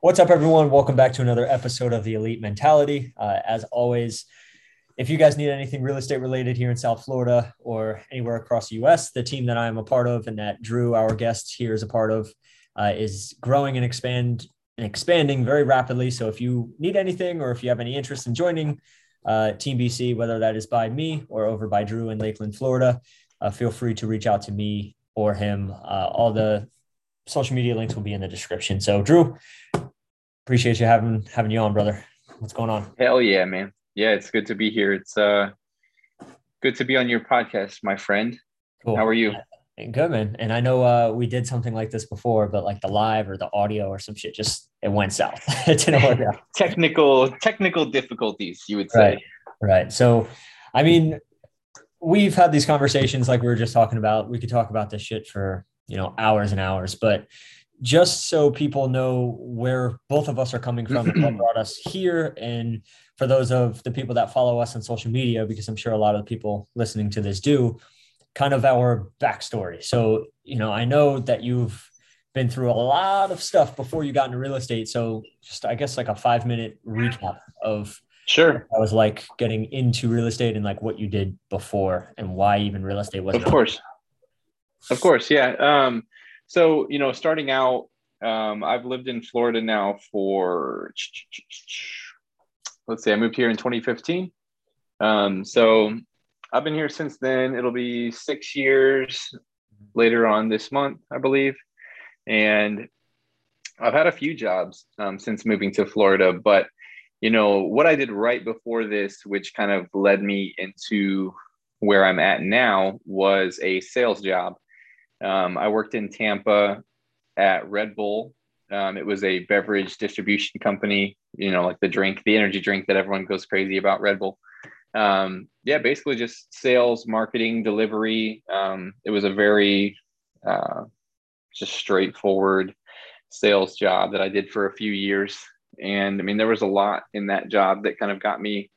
What's up, everyone? Welcome back to another episode of the Elite Mentality. Uh, as always, if you guys need anything real estate related here in South Florida or anywhere across the US, the team that I am a part of and that Drew, our guest here, is a part of, uh, is growing and expand and expanding very rapidly. So if you need anything or if you have any interest in joining uh, Team BC, whether that is by me or over by Drew in Lakeland, Florida, uh, feel free to reach out to me or him. Uh, all the social media links will be in the description. So, Drew, appreciate you having having you on, brother. What's going on? Hell yeah, man. Yeah, it's good to be here. It's uh good to be on your podcast, my friend. Cool. How are you? Good man. And I know uh, we did something like this before, but like the live or the audio or some shit just it went south. it didn't work out. technical technical difficulties, you would say. Right. Right. So, I mean, we've had these conversations like we were just talking about. We could talk about this shit for you know hours and hours, but just so people know where both of us are coming from and what brought us here and for those of the people that follow us on social media because i'm sure a lot of the people listening to this do kind of our backstory. So you know i know that you've been through a lot of stuff before you got into real estate. So just i guess like a five minute recap of sure. i was like getting into real estate and like what you did before and why even real estate was of course of course yeah um so, you know, starting out, um, I've lived in Florida now for, let's see, I moved here in 2015. Um, so I've been here since then. It'll be six years later on this month, I believe. And I've had a few jobs um, since moving to Florida, but you know what I did right before this, which kind of led me into where I'm at now, was a sales job. Um, I worked in Tampa at Red Bull. Um, it was a beverage distribution company, you know, like the drink, the energy drink that everyone goes crazy about, Red Bull. Um, yeah, basically just sales, marketing, delivery. Um, it was a very uh, just straightforward sales job that I did for a few years. And I mean, there was a lot in that job that kind of got me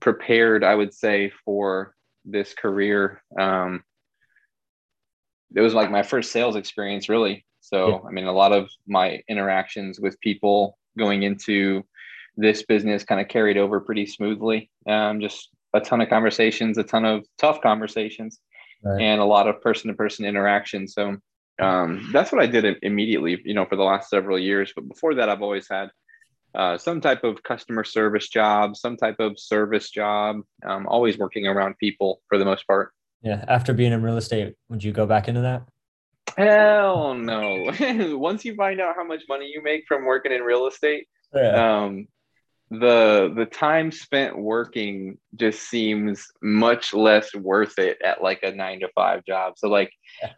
prepared, I would say, for this career. Um, it was like my first sales experience really. So yeah. i mean a lot of my interactions with people going into this business kind of carried over pretty smoothly. Um, just a ton of conversations a ton of tough conversations right. and a lot of person-to-person interaction. So um, that's what i did immediately you know for the last several years. But before that i've always had uh, some type of customer service job some type of service job um, always working around people for the most part yeah. After being in real estate, would you go back into that? Hell no. Once you find out how much money you make from working in real estate, yeah. um, the the time spent working just seems much less worth it at like a nine to five job. So like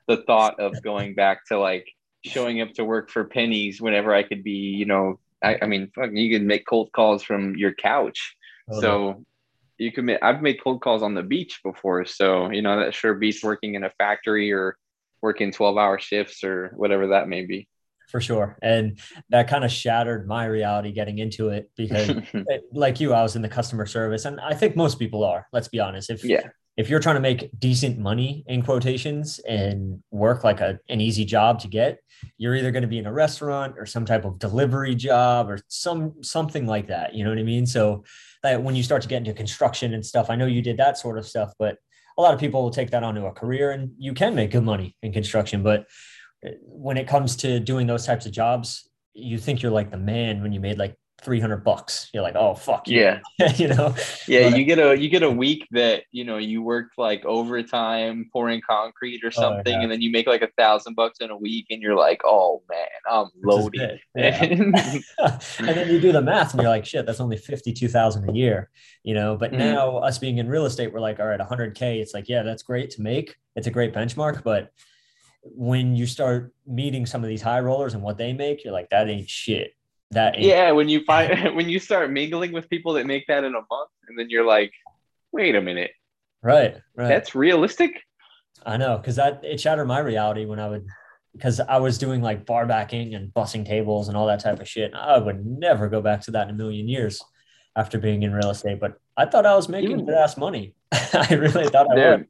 the thought of going back to like showing up to work for pennies whenever I could be, you know, I, I mean, you can make cold calls from your couch. Oh, so you can make, I've made cold calls on the beach before. So, you know, that sure beats working in a factory or working 12 hour shifts or whatever that may be. For sure. And that kind of shattered my reality getting into it because like you, I was in the customer service and I think most people are, let's be honest. If yeah, if you're trying to make decent money in quotations and work like a, an easy job to get, you're either going to be in a restaurant or some type of delivery job or some something like that. You know what I mean? So that when you start to get into construction and stuff, I know you did that sort of stuff, but a lot of people will take that onto a career and you can make good money in construction. But uh, when it comes to doing those types of jobs, you think you're like the man when you made like 300 bucks. You're like oh fuck yeah. You know? Yeah but, you get a you get a week that you know you worked like overtime pouring concrete or oh, something oh, yeah. and then you make like a thousand bucks in a week and you're like oh man i'm loaded. yeah. and then you do the math and you're like shit that's only 52000 a year you know? But mm-hmm. now us being in real estate we're like all right 100k it's like yeah that's great to make. It's a great benchmark but when you start meeting some of these high rollers and what they make you're like that ain't shit that yeah when you find when you start mingling with people that make that in a month and then you're like wait a minute. Right right. That's realistic? I know because that it shattered my reality when i would because i was doing like bar backing and bussing tables and all that type of shit i would never go back to that in a million years after being in real estate but i thought i was making good ass money. I really thought i Dude, would.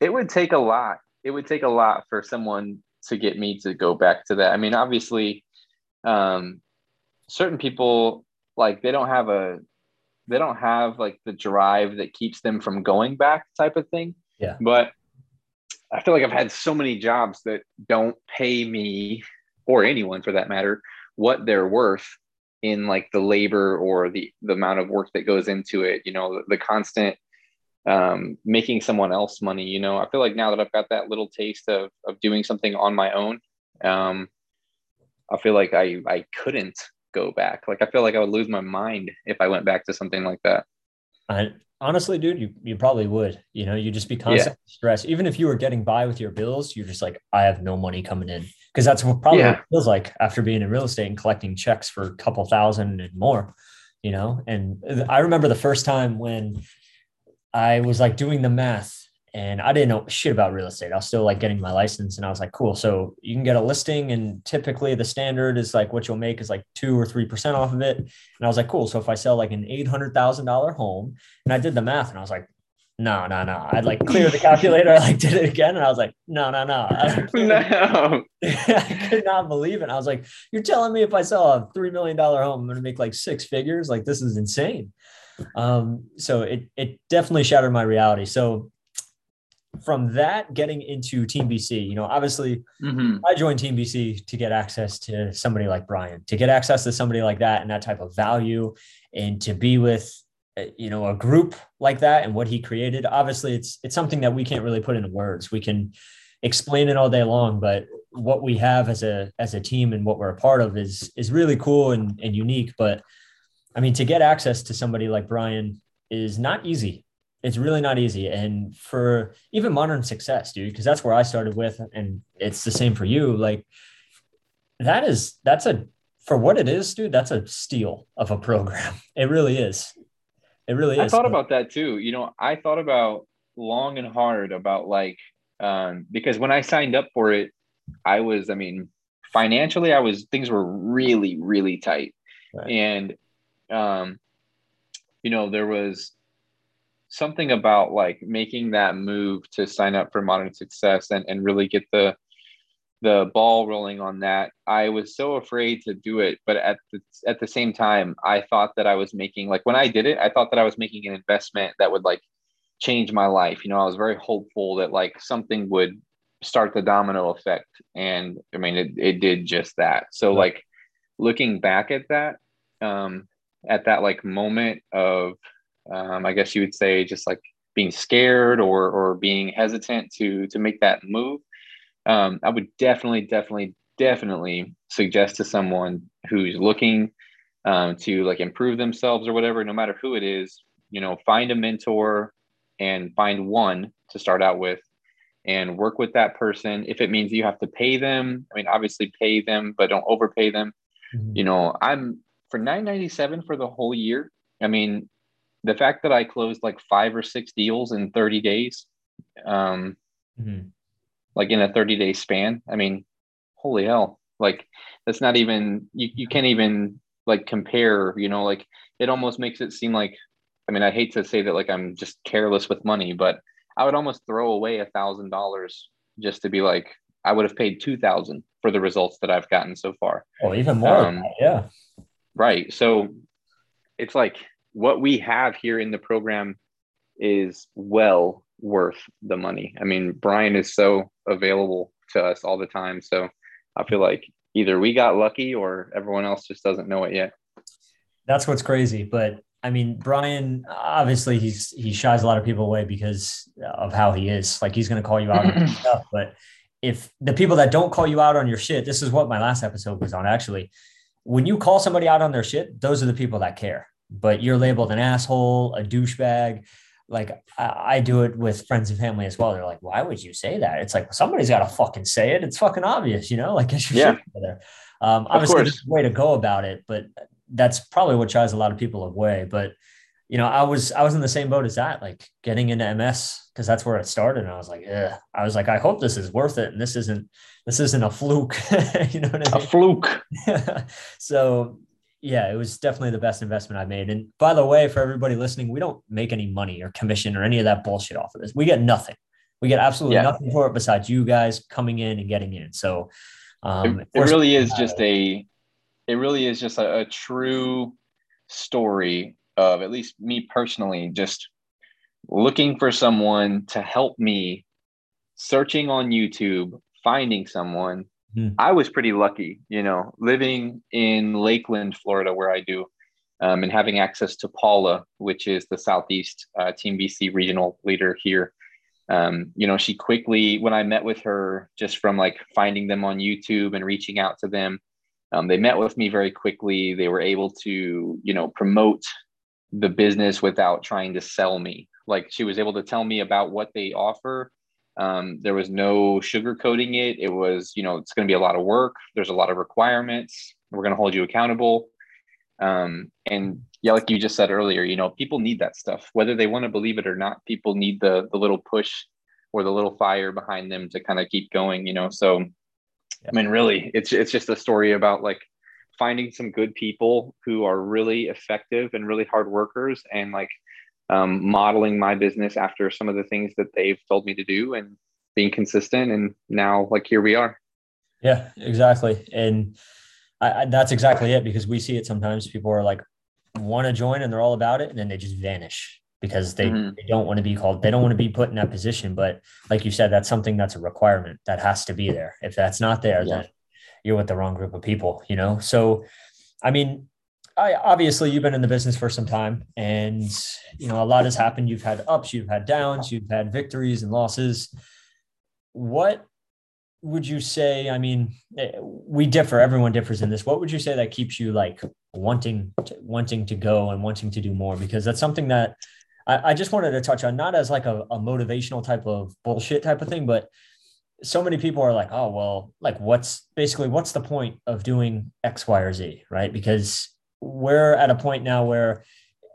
it would take a lot. It would take a lot for someone to get me to go back to that. I mean obviously um certain people like they don't have a they don't have like the drive that keeps them from going back type of thing. Yeah. But I feel like I've had so many jobs that don't pay me or anyone for that matter what they're worth in like the labor or the the amount of work that goes into it, you know, the, the constant um, making someone else money, you know. I feel like now that I've got that little taste of of doing something on my own, um, I feel like I I couldn't go back. Like I feel like I would lose my mind if I went back to something like that. I, honestly, dude, you, you probably would. You know, you just be constantly yeah. stressed. Even if you were getting by with your bills, you're just like, I have no money coming in. Because that's what probably yeah. feels like after being in real estate and collecting checks for a couple thousand and more, you know. And uh, I remember the first time when I was like doing the math and I didn't know shit about real estate. I was still like getting my license and I was like, cool. So you can get a listing and typically the standard is like what you'll make is like two or 3% off of it. And I was like, cool. So if I sell like an $800,000 home and I did the math and I was like, no, no, no. I'd like clear the calculator. I like did it again. And I was like, no, no, no. I, no. I could not believe it. I was like, you're telling me if I sell a $3 million home, I'm going to make like six figures. Like this is insane. Um, so it, it definitely shattered my reality. So from that getting into Team BC, you know, obviously mm-hmm. I joined Team BC to get access to somebody like Brian, to get access to somebody like that and that type of value and to be with uh, you know a group like that and what he created. Obviously it's it's something that we can't really put into words. We can explain it all day long but what we have as a as a team and what we're a part of is is really cool and, and unique. But i mean to get access to somebody like brian is not easy it's really not easy. And for even modern success, dude, because that's where I started with, and it's the same for you. Like that is that's a for what it is, dude, that's a steal of a program. It really is. It really is. I thought about that too. You know, I thought about long and hard about like um because when I signed up for it, I was, I mean, financially, I was things were really, really tight. Right. And um, you know, there was something about like making that move to sign up for modern success and, and really get the the ball rolling on that i was so afraid to do it but at the at the same time i thought that i was making like when i did it i thought that i was making an investment that would like change my life. You know i was very hopeful that like something would start the domino effect and i mean it, it did just that. So like looking back at that um at that like moment of um, I guess you would say just like being scared or or being hesitant to to make that move. Um, I would definitely, definitely, definitely suggest to someone who's looking um, to like improve themselves or whatever, no matter who it is, you know, find a mentor and find one to start out with and work with that person. If it means you have to pay them, I mean, obviously pay them, but don't overpay them. Mm-hmm. You know, I'm for 997 for the whole year. I mean, the fact that I closed like five or six deals in 30 days, um, mm-hmm. like in a 30 day span, I mean, holy hell, like that's not even, you, you can't even like compare, you know, like it almost makes it seem like, I mean, I hate to say that like I'm just careless with money, but I would almost throw away a thousand dollars just to be like, I would have paid 2000 for the results that I've gotten so far. Or even more. Um, yeah. Right. So it's like, what we have here in the program is well worth the money. I mean, Brian is so available to us all the time. So I feel like either we got lucky or everyone else just doesn't know it yet. That's what's crazy. But I mean, Brian, obviously he's he shies a lot of people away because of how he is. Like he's gonna call you out on stuff. But if the people that don't call you out on your shit, this is what my last episode was on actually. When you call somebody out on their shit, those are the people that care but you're labeled an asshole, a douchebag. Like I, I, do it with friends and family as well. They're like, why would you say that? It's like somebody's got to fucking say it. It's fucking obvious, you know. Like get your yeah. shit together. Um, obviously, there's a way to go about it, but that's probably what drives a lot of people away. But you know, I was I was in the same boat as that, like getting into MS because that's where it started. And I was like, yeah, I was like, I hope this is worth it, and this isn't this isn't a fluke. you know what I mean? A fluke. so yeah, it was definitely the best investment I made. And by the way, for everybody listening, we don't make any money or commission or any of that bullshit off of this. We get nothing. We get absolutely yeah. nothing for it besides you guys coming in and getting in. So um, it, it really is just a it really is just a, a true story of at least me personally just looking for someone to help me searching on YouTube, finding someone. Hmm. I was pretty lucky, you know, living in Lakeland, Florida, where I do, um, and having access to Paula, which is the Southeast uh, Team BC regional leader here. Um, you know, she quickly, when I met with her, just from like finding them on YouTube and reaching out to them, um, they met with me very quickly. They were able to, you know, promote the business without trying to sell me. Like she was able to tell me about what they offer. Um, there was no sugarcoating it. It was, you know, it's going to be a lot of work. There's a lot of requirements. We're going to hold you accountable. Um, and yeah, like you just said earlier, you know, people need that stuff, whether they want to believe it or not. People need the the little push or the little fire behind them to kind of keep going. You know, so I mean, really, it's it's just a story about like finding some good people who are really effective and really hard workers and like um, modeling my business after some of the things that they've told me to do and being consistent and now like here we are yeah exactly and I, I, that's exactly it because we see it sometimes people are like want to join and they're all about it and then they just vanish because they, mm-hmm. they don't want to be called they don't want to be put in that position but like you said that's something that's a requirement that has to be there if that's not there yeah. then you're with the wrong group of people, you know? So, I mean, obviously you've been in the business for some time and, you know, a lot has happened. You've had ups, you've had downs, you've had victories and losses. What would you say? I mean, eh, we differ, everyone differs in this. What would you say that keeps you like wanting, to, wanting to go and wanting to do more? Because that's something that I, I just wanted to touch on, not as like a, a motivational type of bullshit type of thing, but so many people are like, oh, well, like what's basically what's the point of doing X, Y, or Z, right? Because we're at a point now where,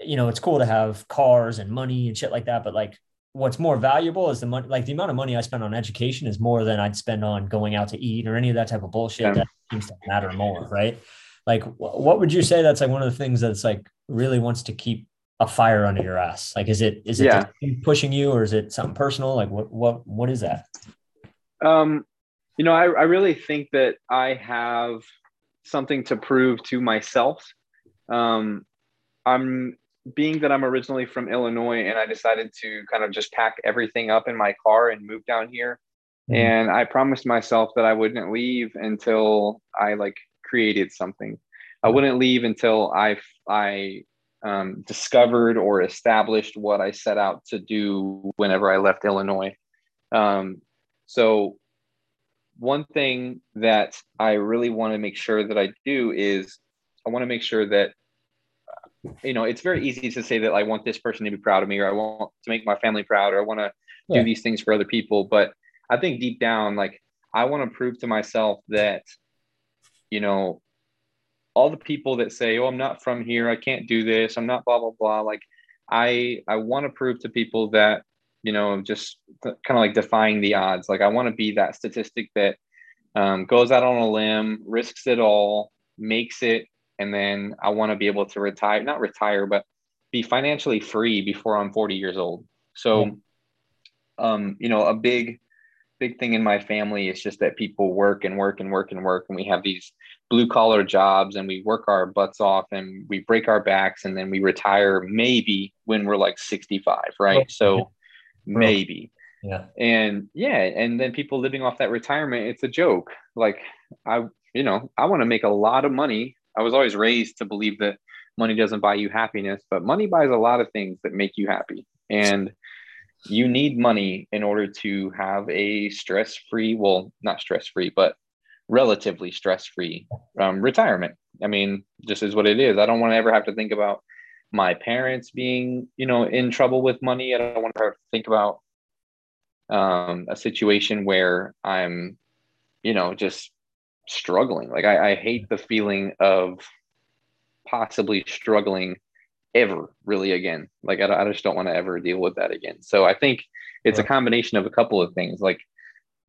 you know, it's cool to have cars and money and shit like that, but like what's more valuable is the money, like the amount of money I spend on education is more than I'd spend on going out to eat or any of that type of bullshit yeah. that seems to matter more, right? Like, what would you say that's like one of the things that's like really wants to keep a fire under your ass? Like, is it is it yeah. pushing you, or is it something personal? Like, what what what is that? Um, you know, I, I really think that I have something to prove to myself. Um, I'm being that I'm originally from Illinois and I decided to kind of just pack everything up in my car and move down here. Mm-hmm. And I promised myself that I wouldn't leave until I like created something. I wouldn't leave until I I um, discovered or established what I set out to do whenever I left Illinois. Um, so, one thing that I really want to make sure that I do is I want to make sure that, you know, it's very easy to say that I want this person to be proud of me or I want to make my family proud or I want to yeah. do these things for other people. But I think deep down, like, I want to prove to myself that, you know, all the people that say, "Oh, I'm not from here. I can't do this. I'm not blah blah blah." Like, I I want to prove to people that you know, just kind of like defying the odds. Like I want to be that statistic that um, goes out on a limb, risks it all, makes it, and then I want to be able to retire, not retire, but be financially free before I'm 40 years old. So, um, you know, a big, big thing in my family is just that people work and work and work and work, and we have these blue collar jobs and we work our butts off and we break our backs and then we retire maybe when we're like 65, right? So maybe. Yeah. And yeah, and then people living off that retirement, it's a joke. Like I, you know, I want to make a lot of money. I was always raised to believe that money doesn't buy you happiness, but money buys a lot of things that make you happy. And you need money in order to have a stress-free, well, not stress-free, but relatively stress-free um, retirement. I mean, just is what it is. I don't want to ever have to think about my parents being, you know, in trouble with money. I don't want to to think about um, a situation where I'm, you know, just struggling. Like I, I hate the feeling of possibly struggling ever really again. Like I, I just don't want to ever deal with that again. So I think it's a combination of a couple of things, like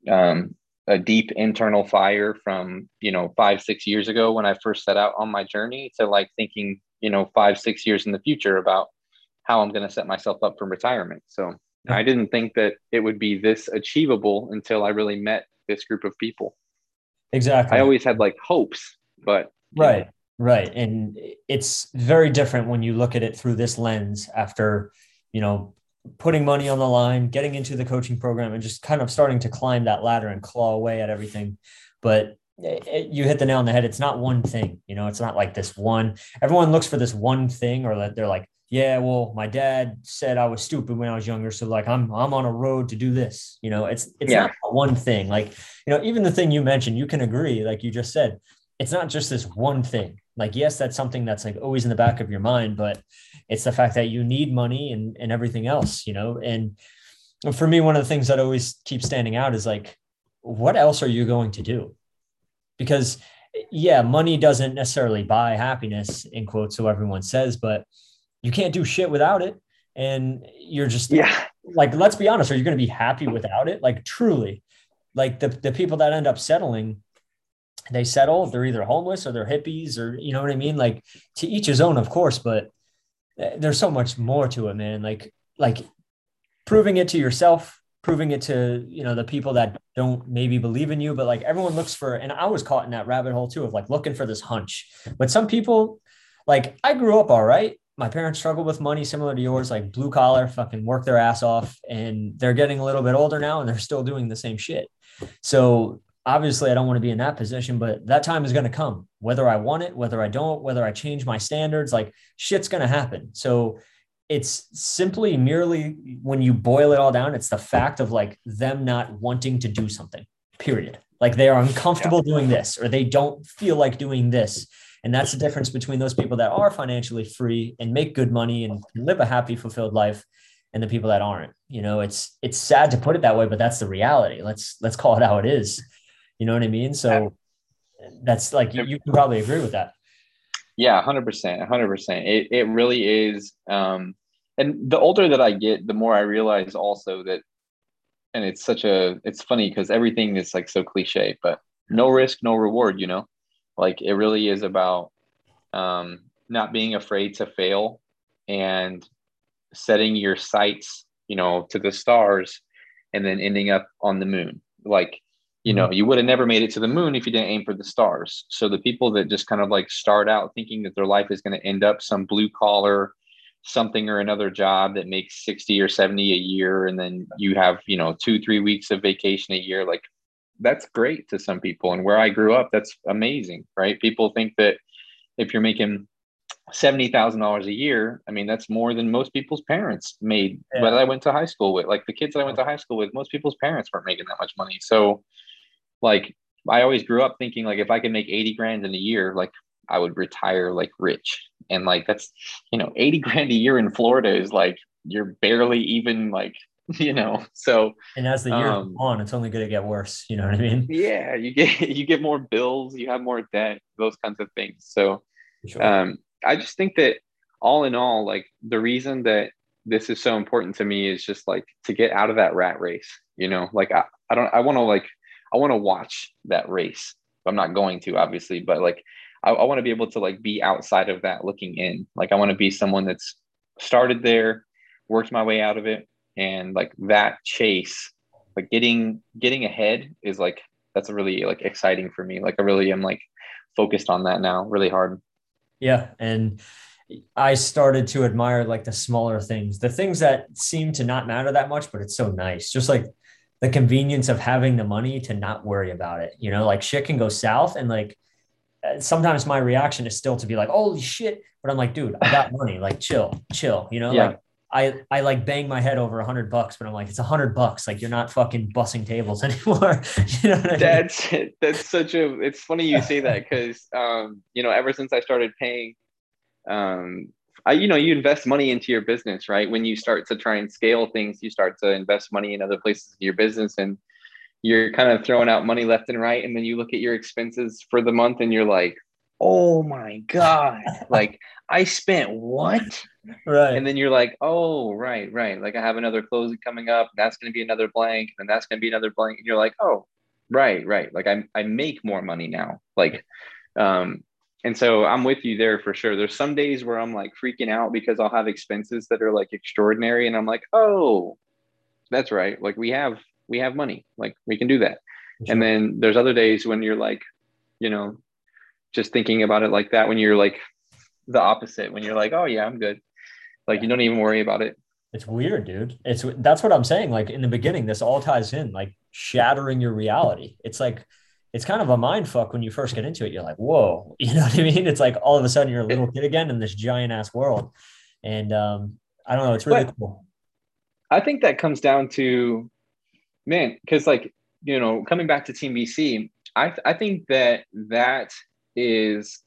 um, a deep internal fire from you know five six years ago when I first set out on my journey to like thinking you know five six years in the future about how i'm going to set myself up for retirement so yeah. i didn't think that it would be this achievable until i really met this group of people exactly i always had like hopes but Right. Know? Right. And it's very different when you look at it through this lens after, you know, putting money on the line, getting into the coaching program and just kind of starting to climb that ladder and claw away at everything. But it, you hit the nail on the head. It's not one thing, you know, it's not like this one, everyone looks for this one thing or that they're like, yeah, well, my dad said I was stupid when I was younger. So like I'm I'm on a road to do this. You know, it's it's yeah. not one thing. Like, you know, even the thing you mentioned, you can agree, like you just said, it's not just this one thing. Like, yes, that's something that's like always in the back of your mind, but it's the fact that you need money and, and everything else, you know. And for me, one of the things that always keeps standing out is like, what else are you going to do? Because yeah, money doesn't necessarily buy happiness in quotes, so everyone says, but you can't do shit without it. And you're just yeah, like, let's be honest, are you going to be happy without it? Like truly, like the, the people that end up settling, they settle, they're either homeless or they're hippies or, you know what I mean? Like to each his own, of course, but eh, there's so much more to it, man. Like, like proving it to yourself, proving it to, you know, the people that don't maybe believe in you, but like everyone looks for, and I was caught in that rabbit hole too, of like looking for this hunch, but some people like I grew up all right my parents struggle with money similar to yours, like blue collar, fucking work their ass off. And they're getting a little bit older now and they're still doing the same shit. So obviously, I don't want to be in that position, but that time is going to come, whether I want it, whether I don't, whether I change my standards, like shit's going to happen. So it's simply merely when you boil it all down, it's the fact of like them not wanting to do something, period. Like they are uncomfortable yeah. doing this or they don't feel like doing this and that's the difference between those people that are financially free and make good money and live a happy, fulfilled life and the people that aren't. You know, it's it's sad to put it that way, but that's the reality. Let's let's call it how it is. You know what I mean? So that's like you, you can probably agree with that. Yeah, hundred percent, hundred percent. It it really is. Um, and the older that I get, the more I realize also that, and it's such a it's funny because everything is like so cliche, but no risk, no reward. You know, like it really is about um, not being afraid to fail and setting your sights, you know, to the stars and then ending up on the moon. Like, you know, mm-hmm. you would have never made it to the moon if you didn't aim for the stars. So the people that just kind of like start out thinking that their life is going to end up some blue collar something or another job that makes 60 or 70 a year and then you have, you know, 2 3 weeks of vacation a year like that's great to some people. And where I grew up, that's amazing, right? People think that if you're making seventy thousand dollars a year, I mean that's more than most people's parents made. Yeah. I went to high school with, like the kids that I went to high school with, most people's parents weren't making that much money. So, like, I always grew up thinking like if I could make eighty grand in a year, like I would retire like rich. And like that's you know eighty grand a year in Florida is like you're barely even like you know so and as the year um, on it's only going to get worse you know what i mean? Yeah you get you get more bills you have more debt those kinds of things. So sure. um i just think that all in all like the reason that this is so important to me is just like to get out of that rat race you know? Like i, I don't i want to like i want to watch that race. I'm not going to obviously but like I, I want to be able to like be outside of that looking in. Like i want to be someone that's started there worked my way out of it and like that chase like getting getting ahead is like that's really like exciting for me. Like i really am like focused on that now really hard. Yeah and i started to admire like the smaller things the things that seem to not matter that much but it's so nice. Just like the convenience of having the money to not worry about it you know? Like shit can go south and like sometimes my reaction is still to be like holy shit but i'm like dude i got money. Like chill chill you know? Yeah. like I I like bang my head over a hundred bucks, but I'm like, it's a hundred bucks. Like you're not fucking bussing tables anymore. you know that's mean? that's such a. It's funny you say that because um you know ever since I started paying, um I you know you invest money into your business right when you start to try and scale things you start to invest money in other places in your business and you're kind of throwing out money left and right and then you look at your expenses for the month and you're like oh my god like I spent what? Right. And then you're like, oh, right, right. Like I have another closing coming up. That's going to be another blank. And that's going to be another blank. And you're like, oh, right, right. Like I, I make more money now. Like, um, and so I'm with you there for sure. There's some days where I'm like freaking out because I'll have expenses that are like extraordinary. And I'm like, oh, that's right. Like we have, we have money. Like we can do that. Sure. And then there's other days when you're like, you know, just thinking about it like that when you're like the opposite when you're like oh yeah i'm good. Like you don't even worry about it. It's weird dude. It's that's what i'm saying. Like in the beginning this all ties in like shattering your reality. It's like it's kind of a mind fuck when you first get into it. You're like whoa. You know what i mean? It's like all of a sudden you're a little kid again in this giant ass world. And um i don't know. It's really but cool. I think that comes down to man because like you know coming back to team bc i i think that that is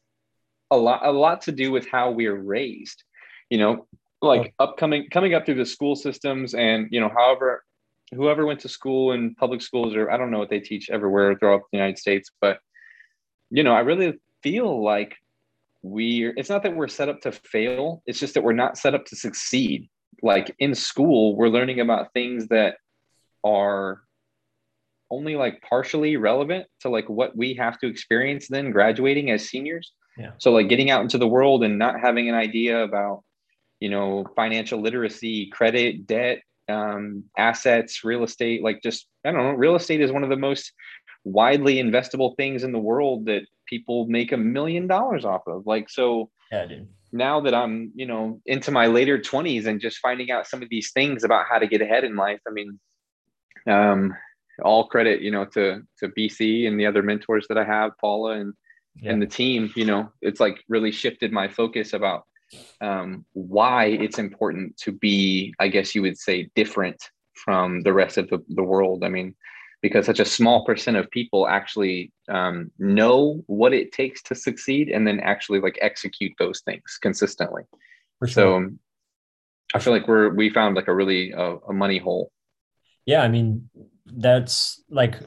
a lot a lot to do with how we're raised you know like upcoming coming up through the school systems and you know however whoever went to school in public schools or i don't know what they teach everywhere throughout the united states but you know i really feel like we're it's not that we're set up to fail it's just that we're not set up to succeed. Like in school we're learning about things that are only like partially relevant to like what we have to experience then graduating as seniors. Yeah. So like getting out into the world and not having an idea about, you know, financial literacy, credit, debt, um, assets, real estate, like just, I don't know, real estate is one of the most widely investable things in the world that people make a million dollars off of. Like, so yeah, dude. now that I'm, you know, into my later 20s and just finding out some of these things about how to get ahead in life, I mean, um, all credit, you know, to to BC and the other mentors that I have, Paula and yeah. and the team. You know, it's like really shifted my focus about um, why it's important to be, I guess you would say, different from the rest of the, the world. I mean, because such a small percent of people actually um, know what it takes to succeed and then actually like execute those things consistently. Sure. So I feel like we're we found like a really uh, a money hole. Yeah, I mean, that's like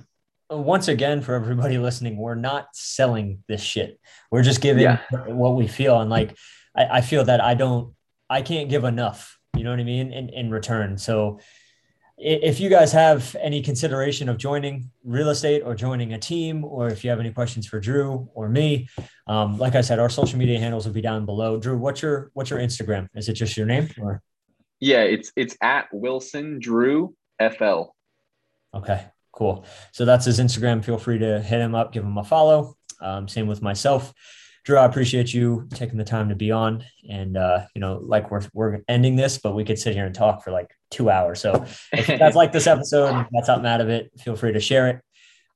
once again for everybody listening we're not selling this shit. We're just giving yeah. what we feel. And like I, I, feel that i don't i can't give enough you know what i mean in, in return. So if you guys have any consideration of joining real estate or joining a team or if you have any questions for drew or me um, like i said our social media handles will be down below. Drew what's your what's your instagram? Is it just your name or? Yeah it's it's at wilson drew fl Okay, cool. So that's his Instagram. Feel free to hit him up, give him a follow. Um, same with myself. Drew, I appreciate you taking the time to be on. And, uh, you know, like we're, we're ending this, but we could sit here and talk for like two hours. So if you guys like this episode, that's something out of it, feel free to share it.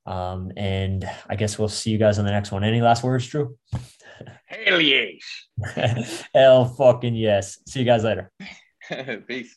Um, and I guess we'll see you guys on the next one. Any last words, Drew? Hell yes. Hell fucking yes. See you guys later. Peace.